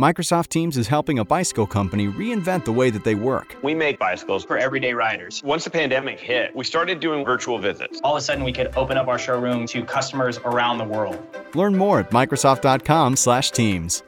Microsoft Teams is helping a bicycle company reinvent the way that they work. We make bicycles for everyday riders. Once the pandemic hit, we started doing virtual visits. All of a sudden, we could open up our showroom to customers around the world. Learn more at Microsoft.com/Teams.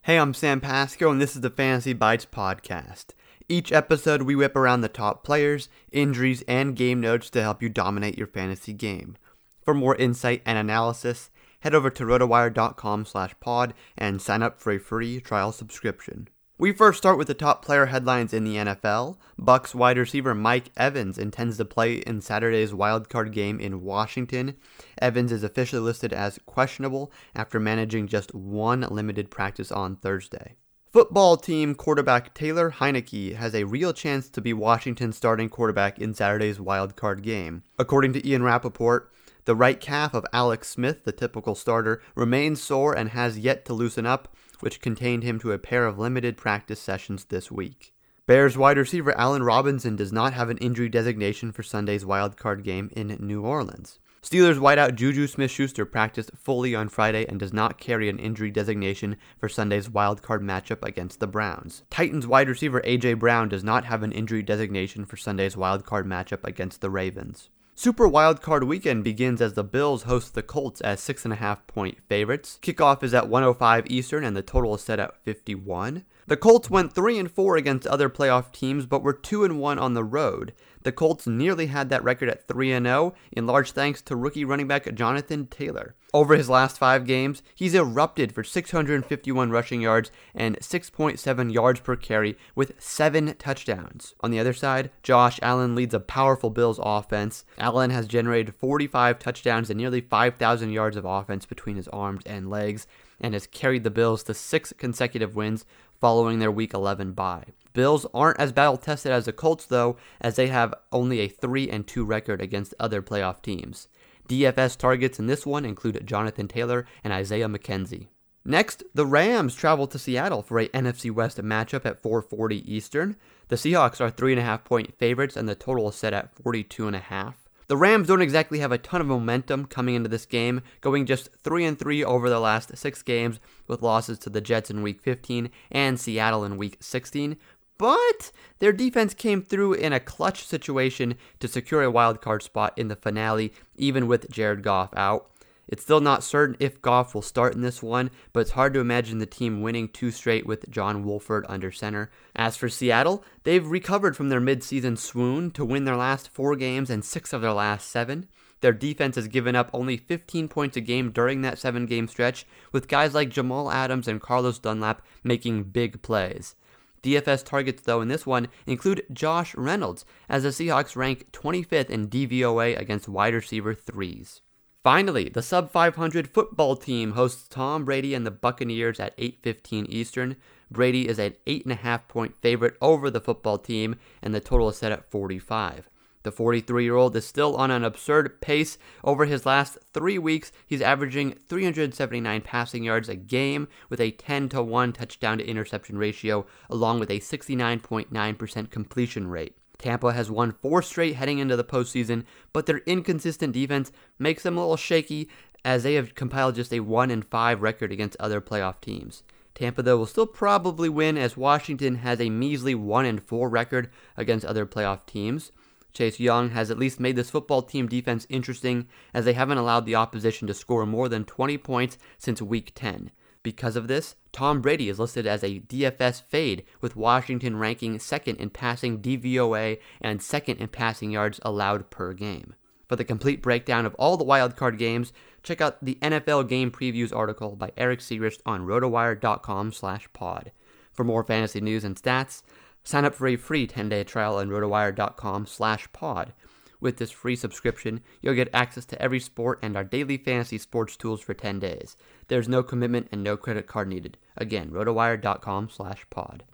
Hey, I'm Sam Pasco, and this is the Fantasy Bites podcast. Each episode, we whip around the top players, injuries, and game notes to help you dominate your fantasy game. For more insight and analysis, head over to rotowire.com slash pod and sign up for a free trial subscription. We first start with the top player headlines in the NFL. Bucs wide receiver Mike Evans intends to play in Saturday's wildcard game in Washington. Evans is officially listed as questionable after managing just one limited practice on Thursday. Football team quarterback Taylor Heinicke has a real chance to be Washington's starting quarterback in Saturday's wildcard game. According to Ian Rapoport, the right calf of Alex Smith, the typical starter, remains sore and has yet to loosen up, which contained him to a pair of limited practice sessions this week. Bears wide receiver Allen Robinson does not have an injury designation for Sunday's wildcard game in New Orleans. Steelers wideout Juju Smith Schuster practiced fully on Friday and does not carry an injury designation for Sunday's wildcard matchup against the Browns. Titans wide receiver A.J. Brown does not have an injury designation for Sunday's wildcard matchup against the Ravens. Super Wildcard Weekend begins as the Bills host the Colts as 6.5 point favorites. Kickoff is at 105 Eastern and the total is set at 51. The Colts went 3 and 4 against other playoff teams but were 2 and 1 on the road. The Colts nearly had that record at 3 and 0, in large thanks to rookie running back Jonathan Taylor. Over his last five games, he's erupted for 651 rushing yards and 6.7 yards per carry with seven touchdowns. On the other side, Josh Allen leads a powerful Bills offense. Allen has generated 45 touchdowns and nearly 5,000 yards of offense between his arms and legs and has carried the Bills to six consecutive wins following their Week 11 bye. Bills aren't as battle tested as the Colts though, as they have only a 3 and 2 record against other playoff teams. DFS targets in this one include Jonathan Taylor and Isaiah McKenzie. Next, the Rams travel to Seattle for a NFC West matchup at 4:40 Eastern. The Seahawks are three and a half point favorites, and the total is set at 42 and a half. The Rams don't exactly have a ton of momentum coming into this game, going just 3 and 3 over the last 6 games with losses to the Jets in week 15 and Seattle in week 16, but their defense came through in a clutch situation to secure a wild card spot in the finale, even with Jared Goff out. It's still not certain if Goff will start in this one, but it's hard to imagine the team winning two straight with John Wolford under center. As for Seattle, they've recovered from their midseason swoon to win their last four games and six of their last seven. Their defense has given up only 15 points a game during that seven game stretch, with guys like Jamal Adams and Carlos Dunlap making big plays. DFS targets, though, in this one include Josh Reynolds, as the Seahawks rank 25th in DVOA against wide receiver threes. Finally, the sub 500 football team hosts Tom Brady and the Buccaneers at 8:15 Eastern. Brady is an 8.5 point favorite over the football team, and the total is set at 45. The 43 year old is still on an absurd pace. Over his last three weeks, he's averaging 379 passing yards a game with a 10 to 1 touchdown to interception ratio, along with a 69.9% completion rate. Tampa has won four straight heading into the postseason, but their inconsistent defense makes them a little shaky as they have compiled just a 1 and 5 record against other playoff teams. Tampa, though, will still probably win as Washington has a measly 1 4 record against other playoff teams. Chase Young has at least made this football team defense interesting as they haven't allowed the opposition to score more than 20 points since week 10. Because of this, Tom Brady is listed as a DFS fade, with Washington ranking second in passing DVOA and second in passing yards allowed per game. For the complete breakdown of all the wildcard games, check out the NFL game previews article by Erik Siegrist on rotowire.com slash pod. For more fantasy news and stats, sign up for a free 10-day trial on rotowire.com/pod. With this free subscription, you'll get access to every sport and our daily fantasy sports tools for 10 days. There's no commitment and no credit card needed. Again, rotowire.com/pod.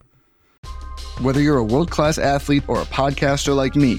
Whether you're a world class athlete or a podcaster like me,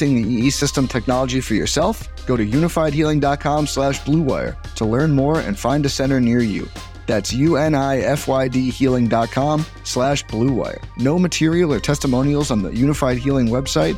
the EE system technology for yourself? Go to unifiedhealing.com slash bluewire to learn more and find a center near you. That's unifiedhealing.com slash bluewire. No material or testimonials on the Unified Healing website